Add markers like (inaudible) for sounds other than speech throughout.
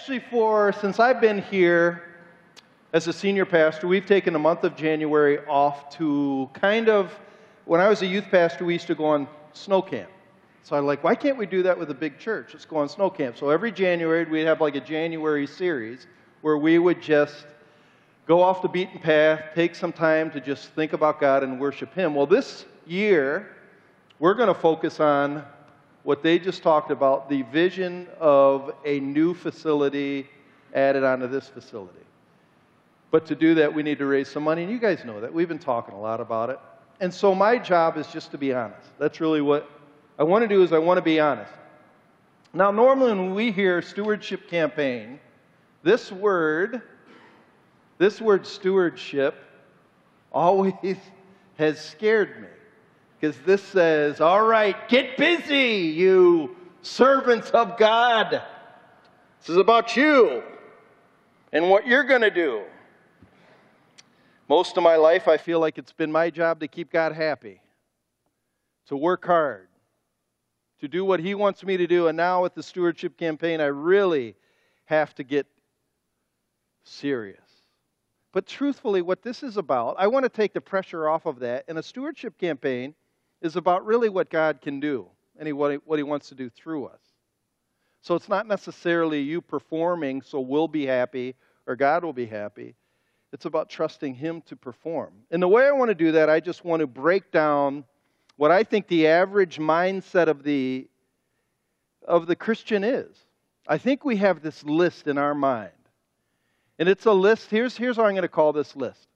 actually, for since I've been here as a senior pastor, we've taken the month of January off to kind of, when I was a youth pastor, we used to go on snow camp. So I'm like, why can't we do that with a big church? Let's go on snow camp. So every January, we'd have like a January series where we would just go off the beaten path, take some time to just think about God and worship Him. Well, this year, we're going to focus on what they just talked about the vision of a new facility added onto this facility. But to do that, we need to raise some money, and you guys know that. We've been talking a lot about it. And so my job is just to be honest. That's really what I want to do is I want to be honest. Now, normally when we hear stewardship campaign, this word, this word stewardship, always (laughs) has scared me. Because this says, all right, get busy, you servants of God. This is about you and what you're going to do. Most of my life, I feel like it's been my job to keep God happy, to work hard, to do what He wants me to do. And now with the stewardship campaign, I really have to get serious. But truthfully, what this is about, I want to take the pressure off of that. In a stewardship campaign, is about really what God can do and what, he, what He wants to do through us. So it's not necessarily you performing so we'll be happy or God will be happy. It's about trusting Him to perform. And the way I want to do that, I just want to break down what I think the average mindset of the, of the Christian is. I think we have this list in our mind. And it's a list. Here's, here's how I'm going to call this list.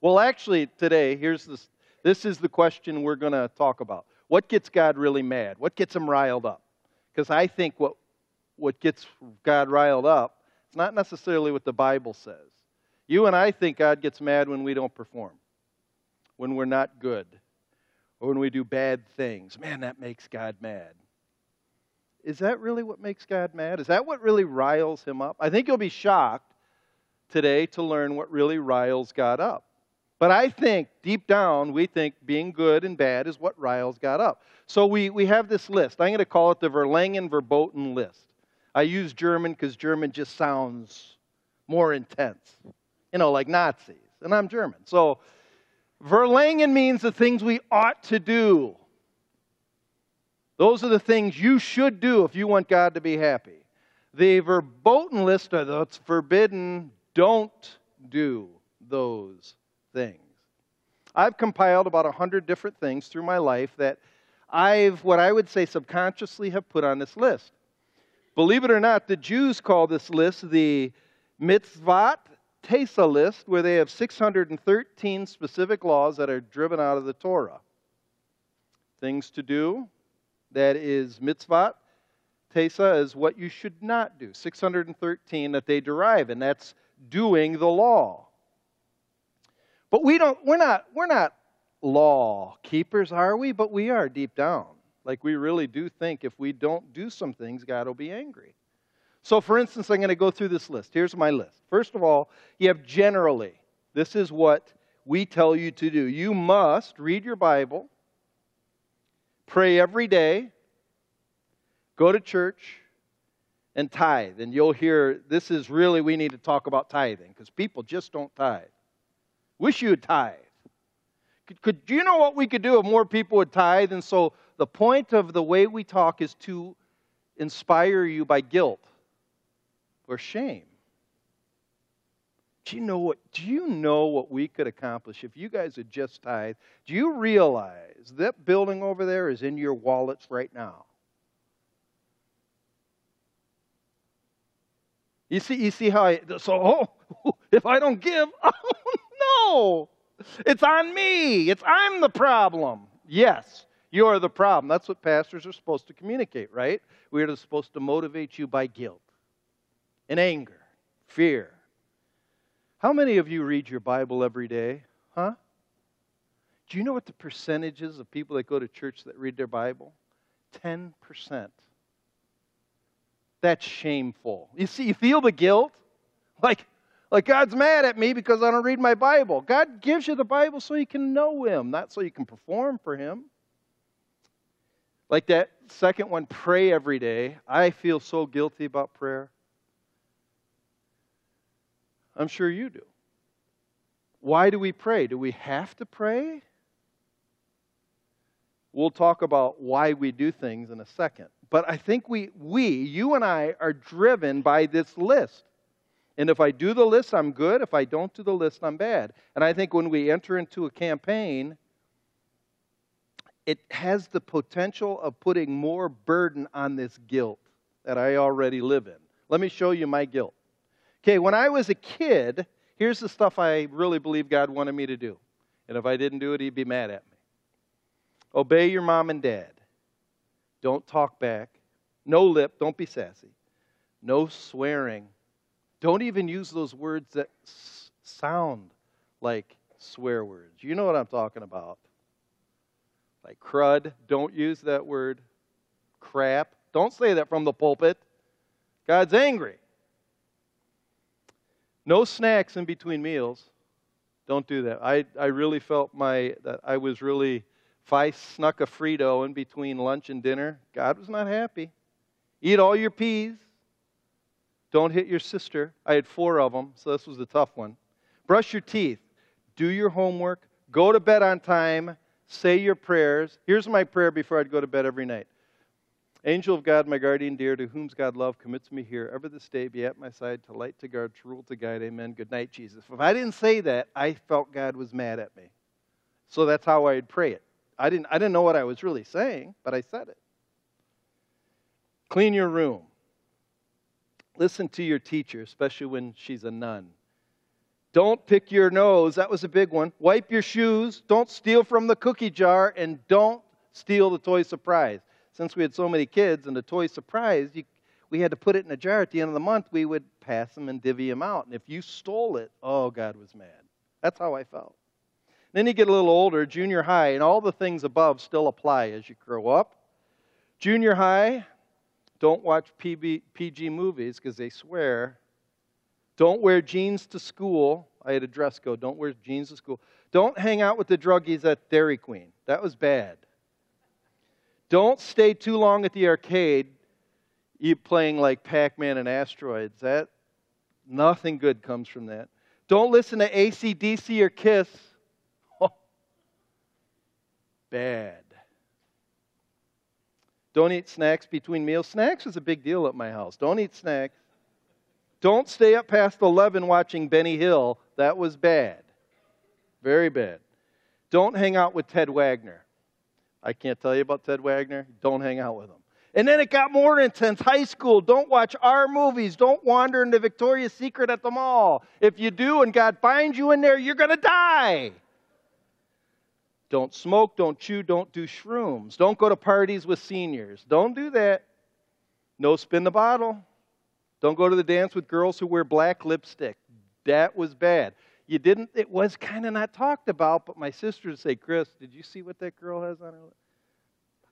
Well, actually, today, here's this, this is the question we're going to talk about. What gets God really mad? What gets him riled up? Because I think what, what gets God riled up, it's not necessarily what the Bible says. You and I think God gets mad when we don't perform, when we're not good, or when we do bad things. Man, that makes God mad. Is that really what makes God mad? Is that what really riles him up? I think you'll be shocked today to learn what really riles God up. But I think deep down, we think being good and bad is what riles God up. So we, we have this list. I'm going to call it the Verlangen Verboten list. I use German because German just sounds more intense, you know, like Nazis. And I'm German. So Verlangen means the things we ought to do. Those are the things you should do if you want God to be happy. The verboten list are those forbidden, don't do those things. I've compiled about a hundred different things through my life that I've, what I would say, subconsciously have put on this list. Believe it or not, the Jews call this list the mitzvot Tesa list, where they have 613 specific laws that are driven out of the Torah. Things to do, that is mitzvot. Tesa is what you should not do. 613 that they derive, and that's doing the law. But we don't, we're not, we're not law keepers, are we? But we are deep down. Like we really do think if we don't do some things, God will be angry. So, for instance, I'm going to go through this list. Here's my list. First of all, you have generally. This is what we tell you to do. You must read your Bible, pray every day, go to church, and tithe. And you'll hear this is really, we need to talk about tithing because people just don't tithe. Wish you would tithe. Could, could you know what we could do if more people would tithe? And so the point of the way we talk is to inspire you by guilt or shame. Do you know what do you know what we could accomplish if you guys had just tithe? Do you realize that building over there is in your wallets right now? You see, you see how I so oh, (laughs) if I don't give, (laughs) oh no, it's on me. It's I'm the problem. Yes, you're the problem. That's what pastors are supposed to communicate, right? We're supposed to motivate you by guilt and anger, fear. How many of you read your Bible every day? Huh? Do you know what the percentages of people that go to church that read their Bible? 10%. That's shameful. You see, you feel the guilt? Like, like God's mad at me because I don't read my Bible. God gives you the Bible so you can know Him, not so you can perform for Him. Like that second one, pray every day. I feel so guilty about prayer. I'm sure you do. Why do we pray? Do we have to pray? We'll talk about why we do things in a second. But I think we, we, you and I, are driven by this list. And if I do the list, I'm good. If I don't do the list, I'm bad. And I think when we enter into a campaign, it has the potential of putting more burden on this guilt that I already live in. Let me show you my guilt. Okay, when I was a kid, here's the stuff I really believe God wanted me to do. And if I didn't do it, He'd be mad at me. Obey your mom and dad. Don't talk back. No lip. Don't be sassy. No swearing. Don't even use those words that s- sound like swear words. You know what I'm talking about. Like crud. Don't use that word. Crap. Don't say that from the pulpit. God's angry. No snacks in between meals. Don't do that. I, I really felt my that I was really if I snuck a Frito in between lunch and dinner, God was not happy. Eat all your peas. Don't hit your sister. I had four of them, so this was the tough one. Brush your teeth. Do your homework. Go to bed on time. Say your prayers. Here's my prayer before I'd go to bed every night. Angel of God, my guardian dear, to whom God love commits me here, ever this day be at my side, to light, to guard, to rule, to guide. Amen. Good night, Jesus. If I didn't say that, I felt God was mad at me. So that's how I'd pray it. I didn't, I didn't know what I was really saying, but I said it. Clean your room. Listen to your teacher, especially when she's a nun. Don't pick your nose. That was a big one. Wipe your shoes. Don't steal from the cookie jar. And don't steal the toy surprise. Since we had so many kids and the toy surprise, you, we had to put it in a jar at the end of the month. We would pass them and divvy them out. And if you stole it, oh, God was mad. That's how I felt. Then you get a little older, junior high, and all the things above still apply as you grow up. Junior high, don't watch PB, PG movies because they swear. Don't wear jeans to school. I had a dress code. Don't wear jeans to school. Don't hang out with the druggies at Dairy Queen. That was bad. Don't stay too long at the arcade playing like Pac-Man and asteroids. That nothing good comes from that. Don't listen to ACDC or Kiss. Oh, (laughs) bad. Don't eat snacks between meals. Snacks is a big deal at my house. Don't eat snacks. Don't stay up past 11 watching Benny Hill. That was bad. Very bad. Don't hang out with Ted Wagner. I can't tell you about Ted Wagner. Don't hang out with him. And then it got more intense. High school, don't watch R movies. Don't wander into Victoria's Secret at the mall. If you do and God finds you in there, you're going to die. Don't smoke, don't chew, don't do shrooms. Don't go to parties with seniors. Don't do that. No spin the bottle. Don't go to the dance with girls who wear black lipstick. That was bad. You didn't, it was kind of not talked about, but my sister would say, Chris, did you see what that girl has on her?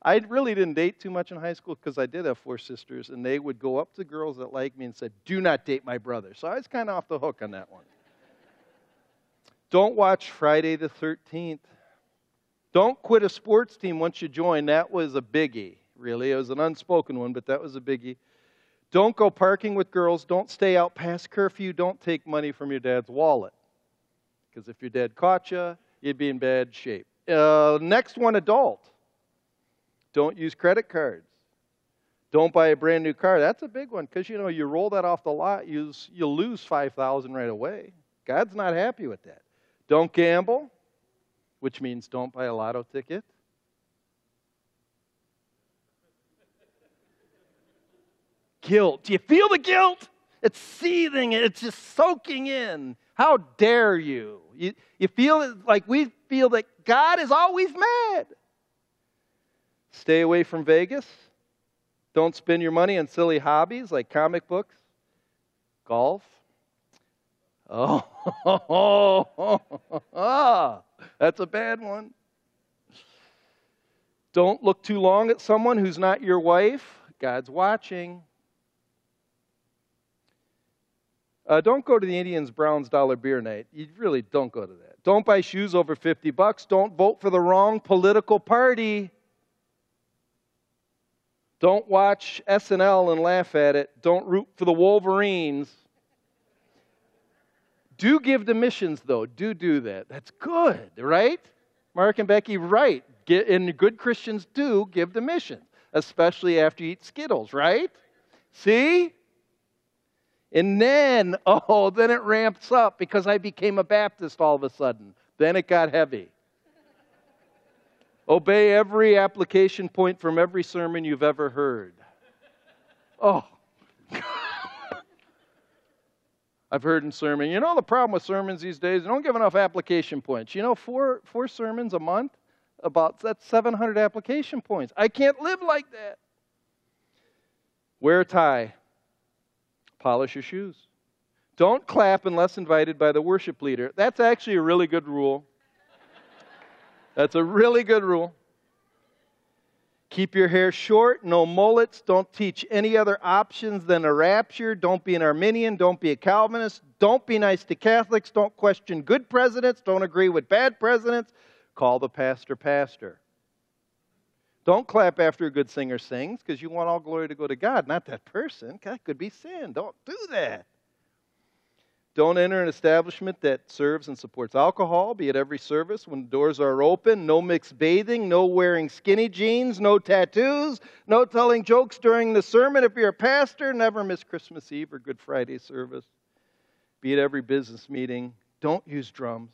I really didn't date too much in high school because I did have four sisters, and they would go up to girls that liked me and said, Do not date my brother. So I was kind of off the hook on that one. Don't watch Friday the 13th. Don't quit a sports team once you join. That was a biggie, really. It was an unspoken one, but that was a biggie. Don't go parking with girls. Don't stay out past curfew. Don't take money from your dad's wallet. Because if your dad caught you, you'd be in bad shape. Uh, next one, adult. Don't use credit cards. Don't buy a brand new car. That's a big one because you know you roll that off the lot, you you lose five thousand right away. God's not happy with that. Don't gamble, which means don't buy a lotto ticket. Guilt. Do you feel the guilt? It's seething. It's just soaking in. How dare you? You, you feel like we feel that God is always mad. Stay away from Vegas. Don't spend your money on silly hobbies like comic books, golf. Oh, (laughs) that's a bad one. Don't look too long at someone who's not your wife. God's watching. Uh, don't go to the Indians Browns dollar beer night. You really don't go to that. Don't buy shoes over 50 bucks. Don't vote for the wrong political party. Don't watch SNL and laugh at it. Don't root for the Wolverines. Do give to missions, though. Do do that. That's good, right? Mark and Becky, right. Get, and good Christians do give to missions, especially after you eat Skittles, right? See? And then, (laughs) oh, then it ramps up because I became a Baptist all of a sudden. Then it got heavy. Obey every application point from every sermon you've ever heard. Oh. I've heard in sermon, you know the problem with sermons these days, they don't give enough application points. You know, four, four sermons a month, about that's 700 application points. I can't live like that. Wear a tie. Polish your shoes. Don't clap unless invited by the worship leader. That's actually a really good rule. That's a really good rule. Keep your hair short, no mullets. Don't teach any other options than a rapture. Don't be an Arminian. Don't be a Calvinist. Don't be nice to Catholics. Don't question good presidents. Don't agree with bad presidents. Call the pastor, pastor. Don't clap after a good singer sings because you want all glory to go to God, not that person. That could be sin. Don't do that. Don't enter an establishment that serves and supports alcohol, be at every service when doors are open. No mixed bathing, no wearing skinny jeans, no tattoos, no telling jokes during the sermon. If you're a pastor, never miss Christmas Eve or Good Friday service. Be at every business meeting. Don't use drums.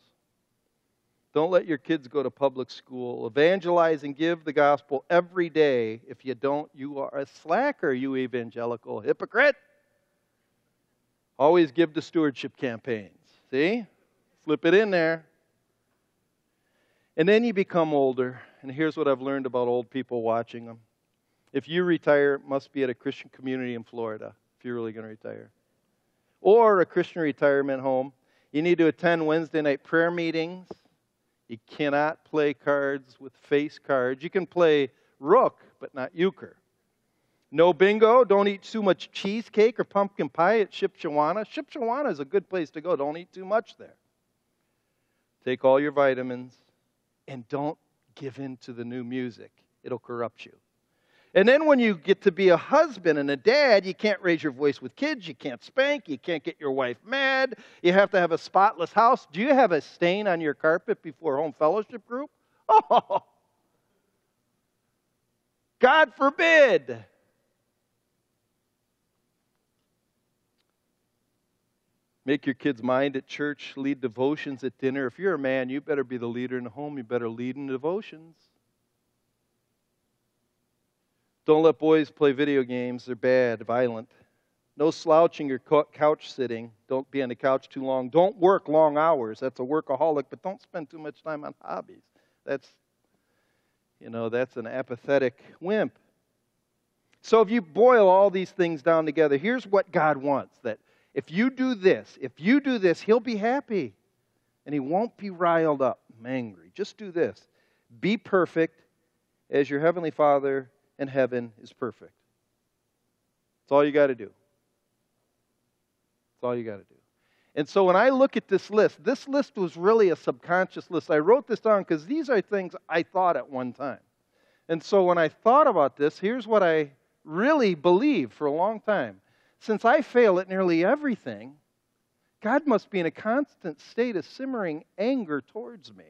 Don't let your kids go to public school. Evangelize and give the gospel every day. If you don't, you are a slacker, you evangelical hypocrite. Always give to stewardship campaigns. See? Slip it in there. And then you become older. And here's what I've learned about old people watching them. If you retire, it must be at a Christian community in Florida, if you're really going to retire. Or a Christian retirement home. You need to attend Wednesday night prayer meetings. You cannot play cards with face cards. You can play rook, but not euchre. No bingo. Don't eat too much cheesecake or pumpkin pie at Shipshewana. Shipshewana is a good place to go. Don't eat too much there. Take all your vitamins and don't give in to the new music. It'll corrupt you. And then when you get to be a husband and a dad, you can't raise your voice with kids, you can't spank, you can't get your wife mad, you have to have a spotless house. Do you have a stain on your carpet before home fellowship group? (laughs) Oh, God forbid. Make your kids mind at church, lead devotions at dinner. If you're a man, you better be the leader in the home. You better lead in devotions. Don't let boys play video games. They're bad, violent. No slouching or couch sitting. Don't be on the couch too long. Don't work long hours. That's a workaholic, but don't spend too much time on hobbies. That's, you know, that's an apathetic wimp. So if you boil all these things down together, here's what God wants that if you do this, if you do this, he'll be happy. And he won't be riled up, angry. Just do this. Be perfect as your heavenly Father in heaven is perfect. That's all you got to do. That's all you got to do. And so when I look at this list, this list was really a subconscious list. I wrote this down because these are things I thought at one time. And so when I thought about this, here's what I really believed for a long time since I fail at nearly everything, God must be in a constant state of simmering anger towards me.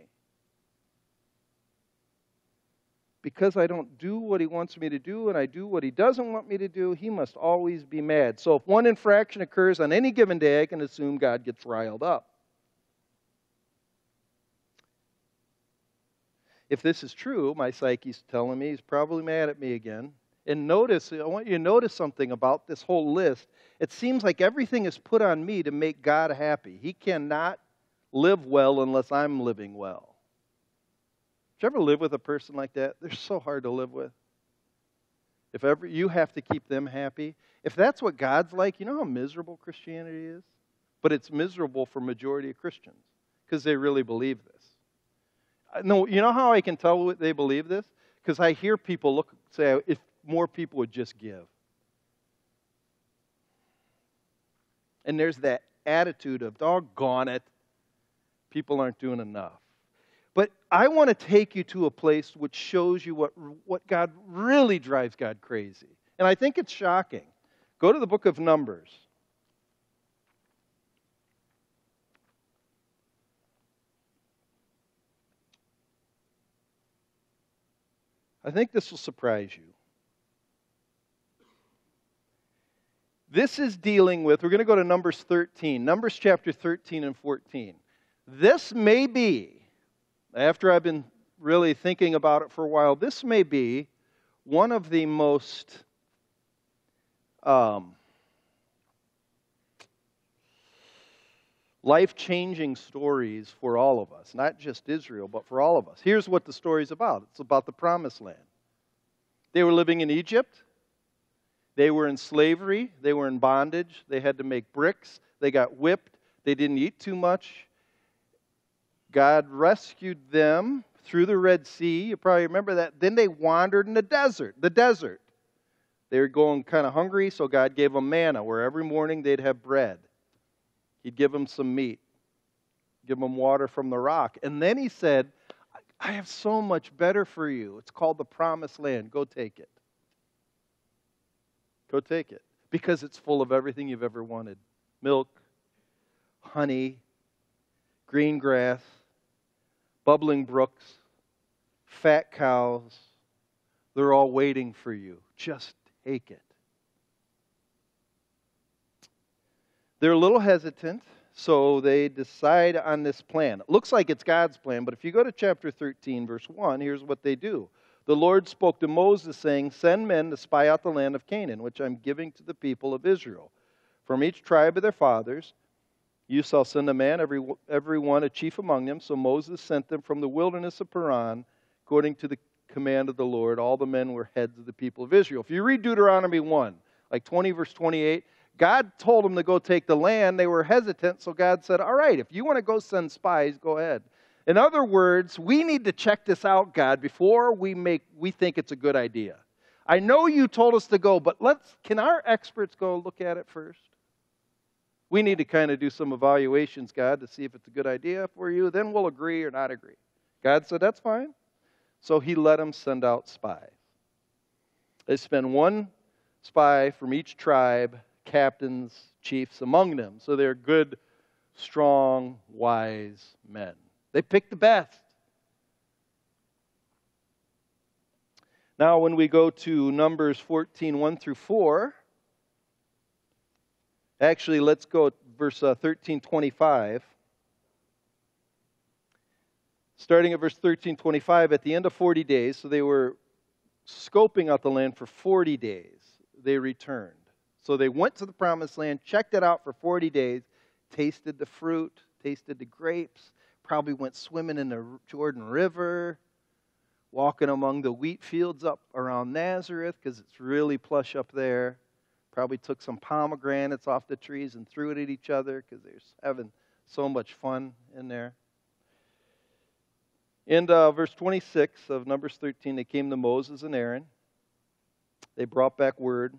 Because I don't do what He wants me to do and I do what He doesn't want me to do, He must always be mad. So if one infraction occurs on any given day, I can assume God gets riled up. If this is true, my psyche's telling me he's probably mad at me again. And notice, I want you to notice something about this whole list. It seems like everything is put on me to make God happy. He cannot live well unless I'm living well. Did you ever live with a person like that? They're so hard to live with. If ever you have to keep them happy, if that's what God's like, you know how miserable Christianity is? But it's miserable for majority of Christians because they really believe this. No, you know how I can tell they believe this? Because I hear people look say, if more people would just give. And there's that attitude of, doggone it, people aren't doing enough. But I want to take you to a place which shows you what, what God really drives God crazy. And I think it's shocking. Go to the book of Numbers. I think this will surprise you. This is dealing with, we're going to go to Numbers 13, Numbers chapter 13 and 14. This may be, after I've been really thinking about it for a while, this may be one of the most um, life changing stories for all of us, not just Israel, but for all of us. Here's what the story's about it's about the promised land. They were living in Egypt, they were in slavery, they were in bondage, they had to make bricks, they got whipped, they didn't eat too much. God rescued them through the Red Sea. You probably remember that. Then they wandered in the desert, the desert. They were going kind of hungry, so God gave them manna, where every morning they'd have bread. He'd give them some meat, give them water from the rock. And then he said, I have so much better for you. It's called the promised land. Go take it. Go take it. Because it's full of everything you've ever wanted milk, honey, green grass, bubbling brooks, fat cows. They're all waiting for you. Just take it. They're a little hesitant, so they decide on this plan. It looks like it's God's plan, but if you go to chapter 13, verse 1, here's what they do. The Lord spoke to Moses, saying, Send men to spy out the land of Canaan, which I'm giving to the people of Israel. From each tribe of their fathers, you shall send a man, every, every one a chief among them. So Moses sent them from the wilderness of Paran, according to the command of the Lord. All the men were heads of the people of Israel. If you read Deuteronomy 1, like 20, verse 28, God told them to go take the land. They were hesitant, so God said, All right, if you want to go send spies, go ahead. In other words, we need to check this out, God, before we make we think it's a good idea. I know you told us to go, but let's can our experts go look at it first? We need to kind of do some evaluations, God, to see if it's a good idea for you. Then we'll agree or not agree. God said, That's fine. So he let them send out spies. They spend one spy from each tribe captains, chiefs among them. So they're good, strong, wise men. They pick the best. Now, when we go to Numbers 14, 1 through 4, actually, let's go verse uh, 13, 25. Starting at verse 13, 25, at the end of 40 days, so they were scoping out the land for 40 days, they returned. So they went to the promised land, checked it out for 40 days, tasted the fruit, tasted the grapes, probably went swimming in the Jordan River, walking among the wheat fields up around Nazareth because it's really plush up there. Probably took some pomegranates off the trees and threw it at each other because they're having so much fun in there. In uh, verse 26 of Numbers 13, they came to Moses and Aaron. They brought back word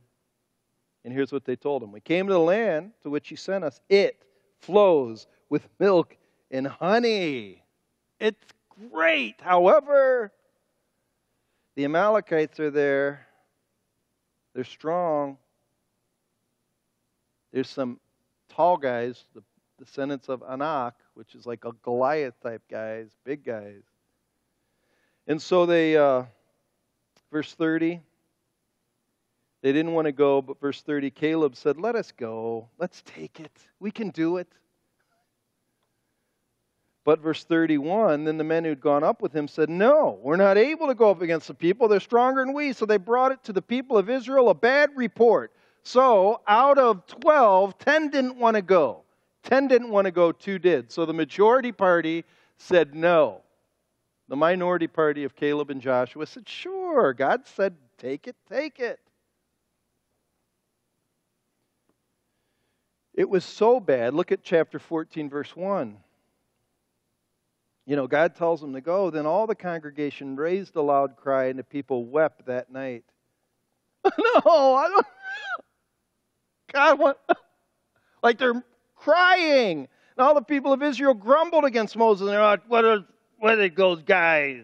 and here's what they told him We came to the land to which you sent us. It flows with milk and honey. It's great. However, the Amalekites are there. They're strong. There's some tall guys, the descendants of Anak, which is like a Goliath type guys, big guys. And so they, uh, verse 30, they didn't want to go, but verse 30, Caleb said, Let us go. Let's take it. We can do it. But verse 31, then the men who'd gone up with him said, No, we're not able to go up against the people. They're stronger than we. So they brought it to the people of Israel a bad report. So out of 12, 10 didn't want to go. 10 didn't want to go, 2 did. So the majority party said no. The minority party of Caleb and Joshua said, Sure, God said, Take it, take it. It was so bad. Look at chapter 14, verse 1. You know, God tells them to go. Then all the congregation raised a loud cry, and the people wept that night. (laughs) no, I don't. (laughs) God, what? (laughs) like they're crying. And all the people of Israel grumbled against Moses. And they're like, what are, what are those guys?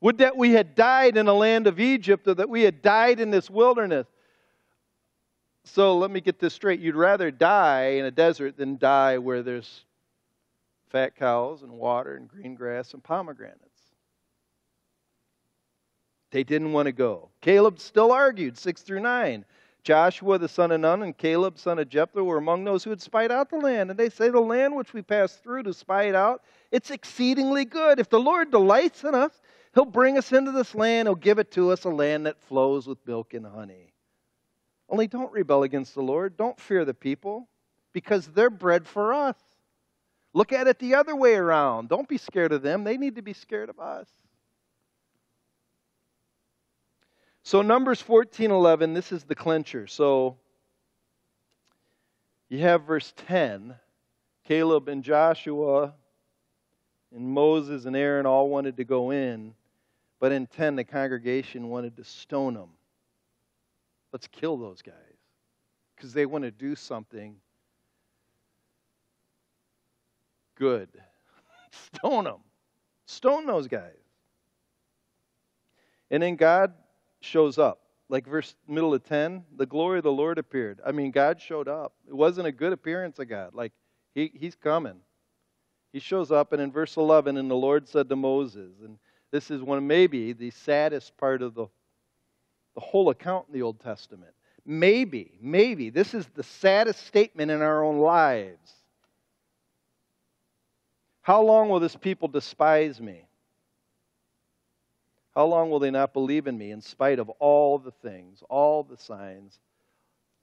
Would that we had died in the land of Egypt, or that we had died in this wilderness. So let me get this straight. You'd rather die in a desert than die where there's fat cows and water and green grass and pomegranates. They didn't want to go. Caleb still argued, 6 through 9. Joshua the son of Nun and Caleb son of Jephunneh were among those who had spied out the land. And they say, The land which we passed through to spy it out, it's exceedingly good. If the Lord delights in us, he'll bring us into this land. He'll give it to us, a land that flows with milk and honey. Only don't rebel against the Lord. Don't fear the people, because they're bread for us. Look at it the other way around. Don't be scared of them. They need to be scared of us. So Numbers 14:11, this is the clincher. So you have verse 10, Caleb and Joshua and Moses and Aaron all wanted to go in, but in 10 the congregation wanted to stone them. Let's kill those guys because they want to do something good. (laughs) Stone them. Stone those guys. And then God shows up. Like verse middle of 10, the glory of the Lord appeared. I mean, God showed up. It wasn't a good appearance of God. Like, he, he's coming. He shows up, and in verse 11, and the Lord said to Moses, and this is one maybe the saddest part of the, the whole account in the Old Testament. Maybe, maybe, this is the saddest statement in our own lives. How long will this people despise me? How long will they not believe in me in spite of all the things, all the signs,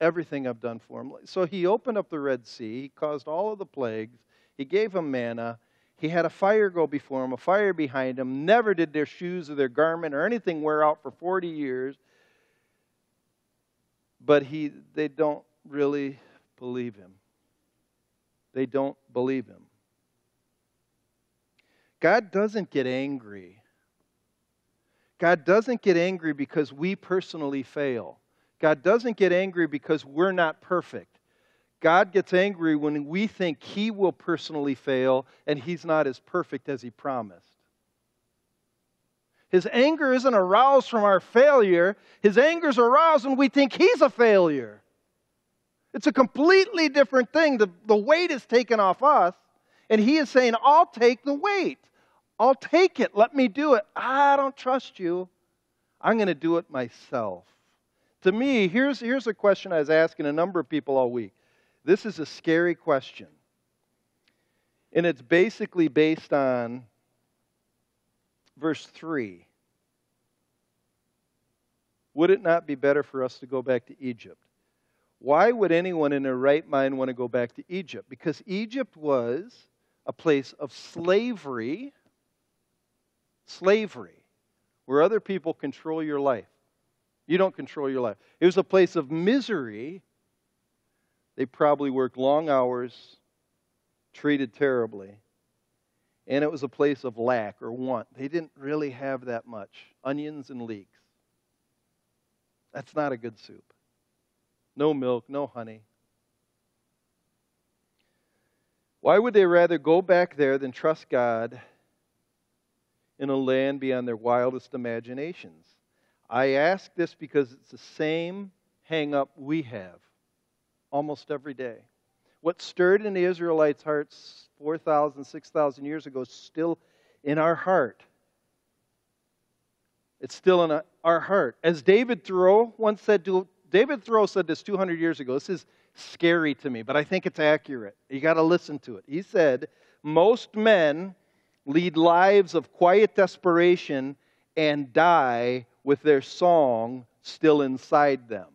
everything I've done for them? So he opened up the Red Sea, he caused all of the plagues, he gave them manna, he had a fire go before him, a fire behind him. Never did their shoes or their garment or anything wear out for 40 years. But he, they don't really believe him. They don't believe him. God doesn't get angry. God doesn't get angry because we personally fail. God doesn't get angry because we're not perfect. God gets angry when we think He will personally fail and He's not as perfect as He promised. His anger isn't aroused from our failure, His anger is aroused when we think He's a failure. It's a completely different thing. The, the weight is taken off us, and He is saying, I'll take the weight. I'll take it. Let me do it. I don't trust you. I'm going to do it myself. To me, here's, here's a question I was asking a number of people all week. This is a scary question. And it's basically based on verse 3. Would it not be better for us to go back to Egypt? Why would anyone in their right mind want to go back to Egypt? Because Egypt was a place of slavery slavery, where other people control your life. You don't control your life. It was a place of misery. They probably worked long hours, treated terribly. And it was a place of lack or want. They didn't really have that much onions and leeks. That's not a good soup. No milk, no honey. Why would they rather go back there than trust God in a land beyond their wildest imaginations. I ask this because it's the same hang up we have almost every day. What stirred in the Israelites' hearts 4,000, 6,000 years ago is still in our heart. It's still in our heart. As David Thoreau once said to David Thoreau said this 200 years ago. This is scary to me, but I think it's accurate. You got to listen to it. He said, Most men lead lives of quiet desperation and die with their song still inside them.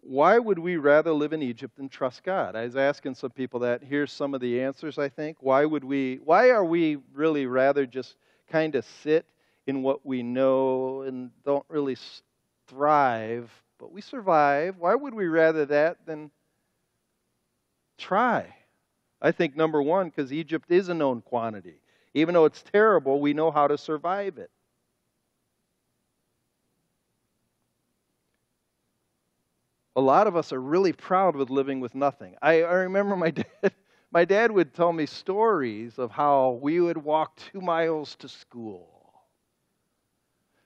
Why would we rather live in Egypt than trust God? I was asking some people that. Here's some of the answers, I think. Why would we why are we really rather just kind of sit in what we know and don't really thrive, but we survive? Why would we rather that than Try. I think number one, because Egypt is a known quantity. Even though it's terrible, we know how to survive it. A lot of us are really proud with living with nothing. I, I remember my (laughs) dad, my dad would tell me stories of how we would walk two miles to school.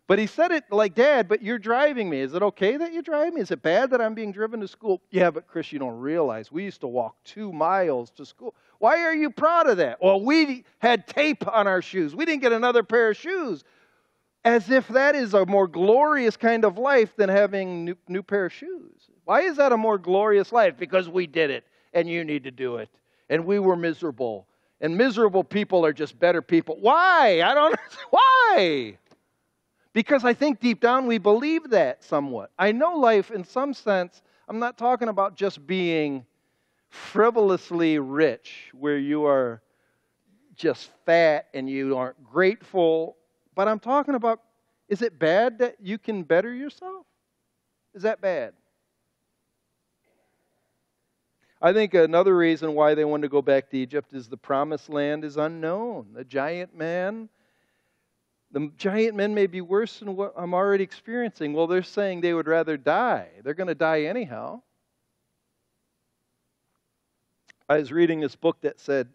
But he said it like, Dad, but you're driving me. Is it okay that you drive me? Is it bad that I'm being driven to school? Yeah, but Chris, you don't realize we used to walk two miles to school. Why are you proud of that? Well, we had tape on our shoes. We didn't get another pair of shoes. As if that is a more glorious kind of life than having new, new pair of shoes. Why is that a more glorious life? Because we did it, and you need to do it. And we were miserable. And miserable people are just better people. Why? I don't (laughs) why? Because I think deep down we believe that somewhat. I know life in some sense, I'm not talking about just being frivolously rich, where you are just fat and you aren't grateful, but I'm talking about is it bad that you can better yourself? Is that bad? I think another reason why they want to go back to Egypt is the promised land is unknown. The giant man the giant men may be worse than what I'm already experiencing. Well, they're saying they would rather die. They're going to die anyhow. I was reading this book that said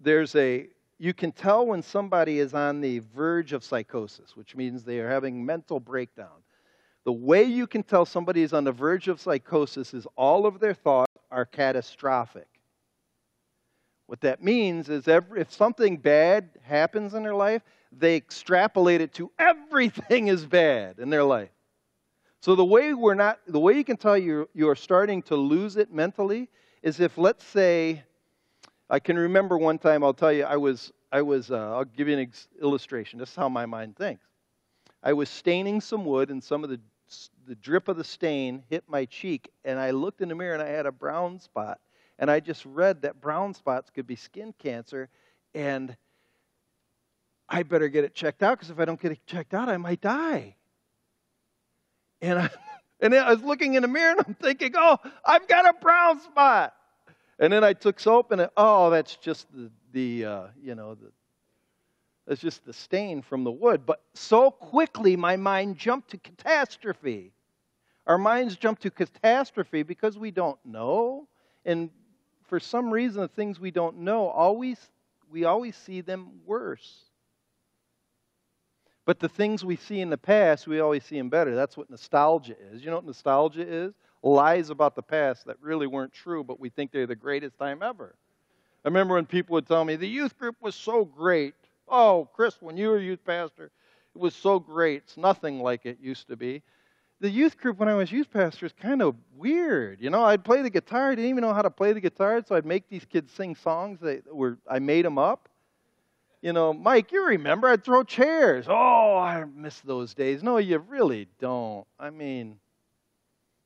there's a you can tell when somebody is on the verge of psychosis, which means they are having mental breakdown. The way you can tell somebody is on the verge of psychosis is all of their thoughts are catastrophic. What that means is every, if something bad happens in their life, they extrapolate it to everything is bad in their life. So the way we're not, the way you can tell you're, you're starting to lose it mentally is if, let's say, I can remember one time. I'll tell you, I was, I was. Uh, I'll give you an ex- illustration. This is how my mind thinks. I was staining some wood, and some of the the drip of the stain hit my cheek, and I looked in the mirror, and I had a brown spot. And I just read that brown spots could be skin cancer, and I better get it checked out because if I don't get it checked out, I might die. And I, (laughs) and I was looking in the mirror and I'm thinking, oh, I've got a brown spot. And then I took soap and it, oh, that's just the, the uh, you know, the, that's just the stain from the wood. But so quickly my mind jumped to catastrophe. Our minds jump to catastrophe because we don't know. And for some reason, the things we don't know, always, we always see them worse. But the things we see in the past, we always see them better. That's what nostalgia is. You know what nostalgia is? Lies about the past that really weren't true, but we think they're the greatest time ever. I remember when people would tell me, the youth group was so great. Oh, Chris, when you were youth pastor, it was so great. It's nothing like it used to be. The youth group when I was youth pastor is kind of weird. You know, I'd play the guitar. I didn't even know how to play the guitar, so I'd make these kids sing songs that were I made them up you know, Mike, you remember I'd throw chairs. Oh, I miss those days. No, you really don't. I mean,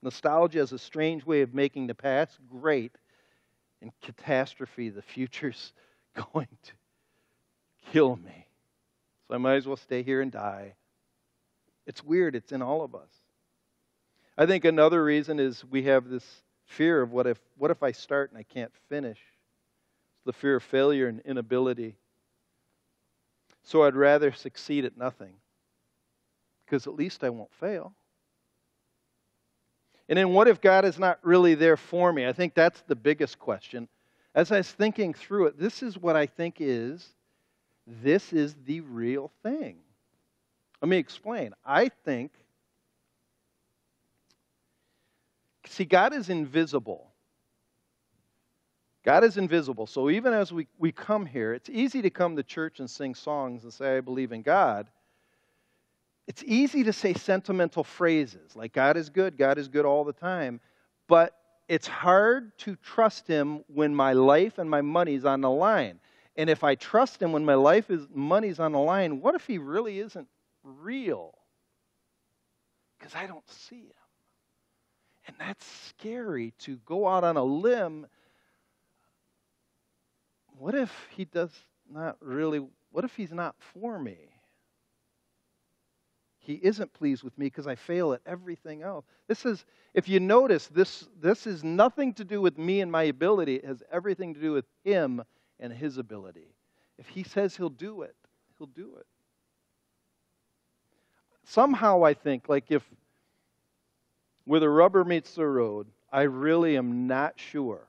nostalgia is a strange way of making the past great, and catastrophe, the future's (laughs) going to kill me. So I might as well stay here and die. It's weird, it's in all of us. I think another reason is we have this fear of what if what if I start and I can't finish? It's the fear of failure and inability. So I'd rather succeed at nothing because at least I won't fail. And then what if God is not really there for me? I think that's the biggest question. As I was thinking through it, this is what I think is this is the real thing. Let me explain. I think see God is invisible. God is invisible. So even as we, we come here, it's easy to come to church and sing songs and say, I believe in God. It's easy to say sentimental phrases like, God is good, God is good all the time. But it's hard to trust Him when my life and my money's on the line. And if I trust Him when my life is money's on the line, what if He really isn't real? Because I don't see Him. And that's scary to go out on a limb what if he does not really, what if he's not for me? He isn't pleased with me because I fail at everything else. This is, if you notice, this, this is nothing to do with me and my ability. It has everything to do with him and his ability. If he says he'll do it, he'll do it. Somehow I think, like if where the rubber meets the road, I really am not sure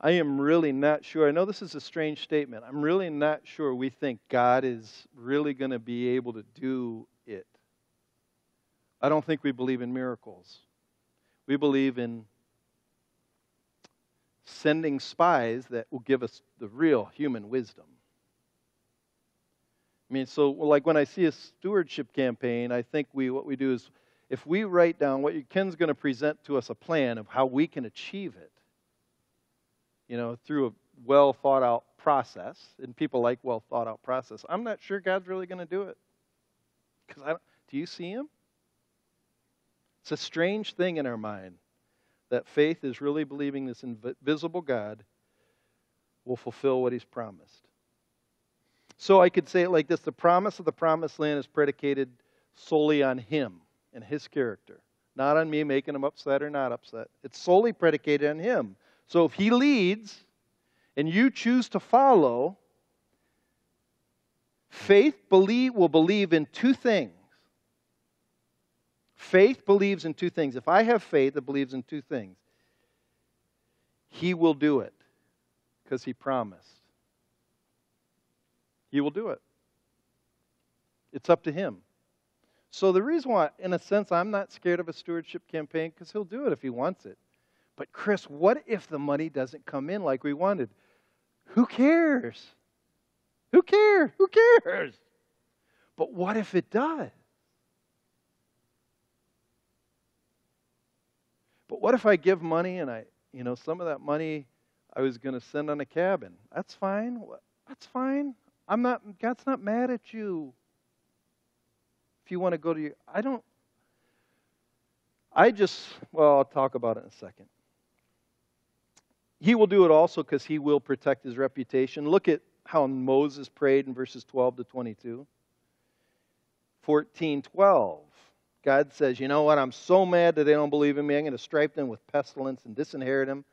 I am really not sure. I know this is a strange statement. I'm really not sure we think God is really going to be able to do it. I don't think we believe in miracles. We believe in sending spies that will give us the real human wisdom. I mean, so like when I see a stewardship campaign, I think we what we do is if we write down what Ken's going to present to us a plan of how we can achieve it, you know, through a well thought out process, and people like well thought out process. I'm not sure God's really going to do it. Because I don't, do you see Him? It's a strange thing in our mind that faith is really believing this invisible God will fulfill what He's promised. So I could say it like this the promise of the promised land is predicated solely on Him and His character, not on me making Him upset or not upset. It's solely predicated on Him. So if He leads and you choose to follow, faith believe, will believe in two things. Faith believes in two things. If I have faith that believes in two things, He will do it because He promised. He will do it. It's up to Him. So the reason why, in a sense, I'm not scared of a stewardship campaign because He'll do it if He wants it. But, Chris, what if the money doesn't come in like we wanted? Who cares? Who cares? Who cares? But what if it does? But what if I give money and I, you know, some of that money I was going to send on a cabin? That's fine. That's fine. I'm not, God's not mad at you. If you want to go to your, I don't, I just, well, I'll talk about it in a second. He will do it also because he will protect his reputation. Look at how Moses prayed in verses 12 to 22. 14 12. God says, You know what? I'm so mad that they don't believe in me. I'm going to strike them with pestilence and disinherit them.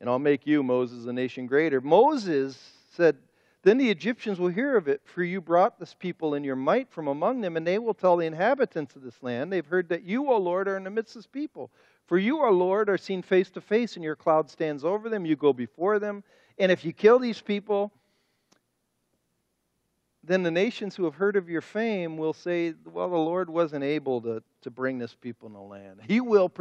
And I'll make you, Moses, a nation greater. Moses said, Then the Egyptians will hear of it, for you brought this people in your might from among them, and they will tell the inhabitants of this land, They've heard that you, O Lord, are in the midst of this people. For you, our Lord, are seen face to face, and your cloud stands over them. You go before them. And if you kill these people, then the nations who have heard of your fame will say, Well, the Lord wasn't able to, to bring this people in the land. He will.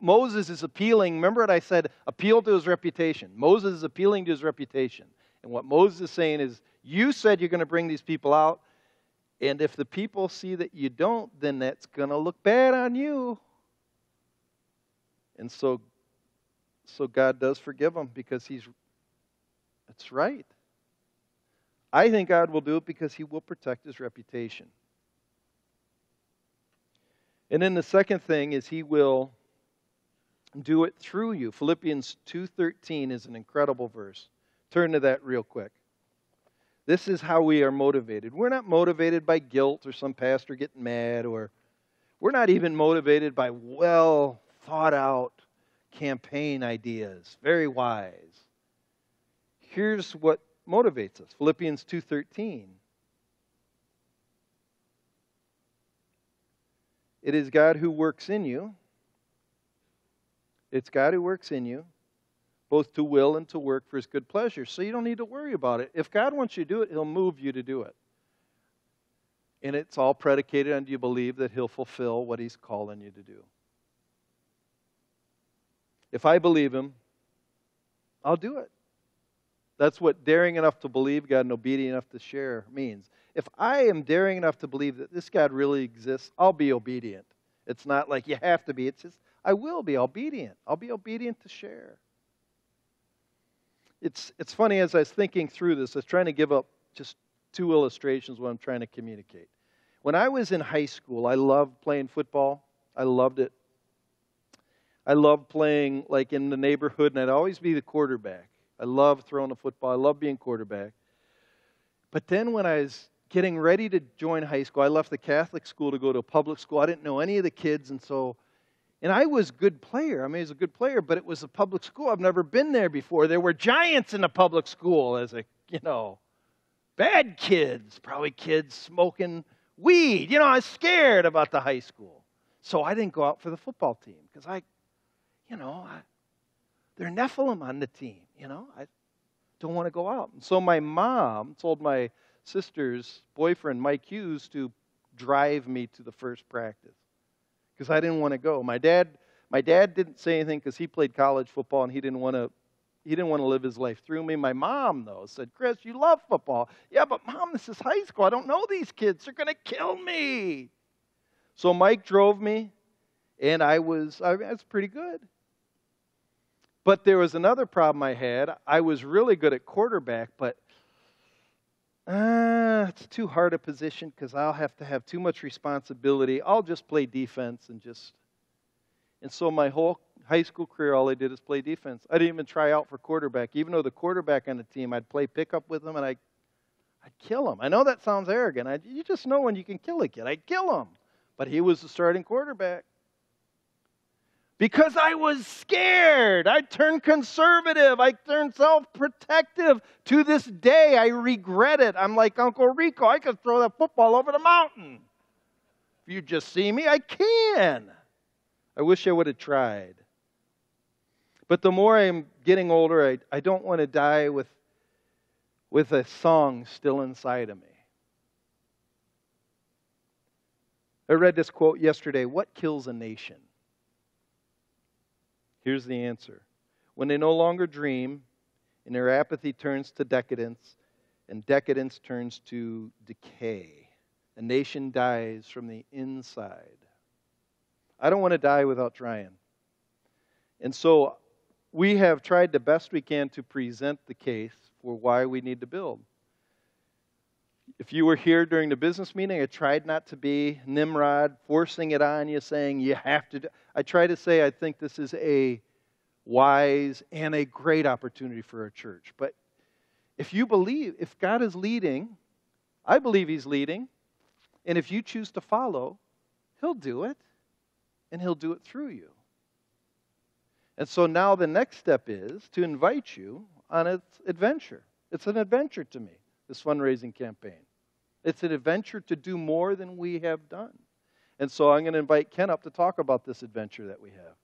Moses is appealing. Remember what I said? Appeal to his reputation. Moses is appealing to his reputation. And what Moses is saying is, You said you're going to bring these people out. And if the people see that you don't, then that's going to look bad on you. And so, so God does forgive them because He's, it's right. I think God will do it because He will protect His reputation. And then the second thing is He will do it through you. Philippians 2:13 is an incredible verse. Turn to that real quick. This is how we are motivated. We're not motivated by guilt or some pastor getting mad or we're not even motivated by well thought out campaign ideas, very wise. Here's what motivates us. Philippians 2:13. It is God who works in you. It's God who works in you, both to will and to work for his good pleasure. So you don't need to worry about it. If God wants you to do it, he'll move you to do it. And it's all predicated on do you believe that he'll fulfill what he's calling you to do. If I believe him, I'll do it. That's what daring enough to believe God and obedient enough to share means. If I am daring enough to believe that this God really exists, I'll be obedient. It's not like you have to be, it's just, I will be obedient. I'll be obedient to share. It's, it's funny, as I was thinking through this, I was trying to give up just two illustrations what I'm trying to communicate. When I was in high school, I loved playing football. I loved it. I loved playing like in the neighborhood, and I'd always be the quarterback. I loved throwing the football. I loved being quarterback. But then when I was getting ready to join high school, I left the Catholic school to go to a public school. I didn't know any of the kids, and so, and I was a good player. I mean, I was a good player, but it was a public school. I've never been there before. There were giants in the public school as a, you know, bad kids, probably kids smoking weed. You know, I was scared about the high school. So I didn't go out for the football team because I you know, I, they're Nephilim on the team, you know. I don't want to go out. And so my mom told my sister's boyfriend, Mike Hughes, to drive me to the first practice because I didn't want to go. My dad, my dad didn't say anything because he played college football and he didn't want to. He didn't want to live his life through me. My mom, though, said, Chris, you love football. Yeah, but mom, this is high school. I don't know these kids. They're going to kill me. So Mike drove me, and I was, I was pretty good. But there was another problem I had. I was really good at quarterback, but uh, it's too hard a position because I'll have to have too much responsibility. I'll just play defense and just. And so my whole high school career, all I did is play defense. I didn't even try out for quarterback. Even though the quarterback on the team, I'd play pickup with him and I, I'd kill him. I know that sounds arrogant. I, you just know when you can kill a kid. I'd kill him. But he was the starting quarterback because I was scared. I turned conservative. I turned self protective. To this day, I regret it. I'm like Uncle Rico. I could throw that football over the mountain. If you just see me, I can. I wish I would have tried. But the more I'm getting older, I, I don't want to die with, with a song still inside of me. I read this quote yesterday What kills a nation? Here's the answer when they no longer dream, and their apathy turns to decadence, and decadence turns to decay. A nation dies from the inside. I don't want to die without trying. And so we have tried the best we can to present the case for why we need to build. If you were here during the business meeting, I tried not to be Nimrod, forcing it on you, saying you have to do. I try to say I think this is a wise and a great opportunity for our church. But if you believe, if God is leading, I believe He's leading, and if you choose to follow, He'll do it, and He'll do it through you. And so now the next step is to invite you on its adventure. It's an adventure to me, this fundraising campaign. It's an adventure to do more than we have done. And so I'm going to invite Ken up to talk about this adventure that we have.